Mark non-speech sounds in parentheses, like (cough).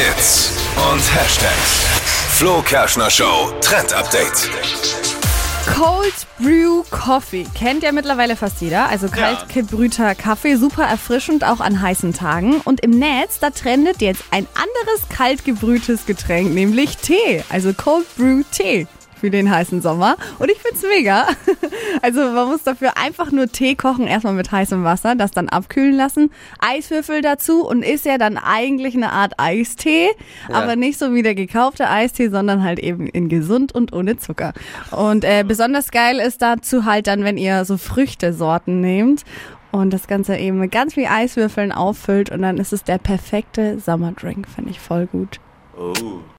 Hits und Hashtags. Flo Kerschner Show Trend Update. Cold Brew Coffee kennt ja mittlerweile fast jeder, also kalt gebrühter Kaffee, super erfrischend auch an heißen Tagen. Und im Netz, da trendet jetzt ein anderes kalt gebrühtes Getränk, nämlich Tee, also Cold Brew Tee für den heißen Sommer. Und ich find's mega. (laughs) Also man muss dafür einfach nur Tee kochen, erstmal mit heißem Wasser, das dann abkühlen lassen, Eiswürfel dazu und ist ja dann eigentlich eine Art Eistee, aber nicht so wie der gekaufte Eistee, sondern halt eben in gesund und ohne Zucker. Und äh, besonders geil ist dazu halt dann, wenn ihr so Früchtesorten nehmt und das Ganze eben mit ganz viel Eiswürfeln auffüllt und dann ist es der perfekte Sommerdrink, finde ich voll gut.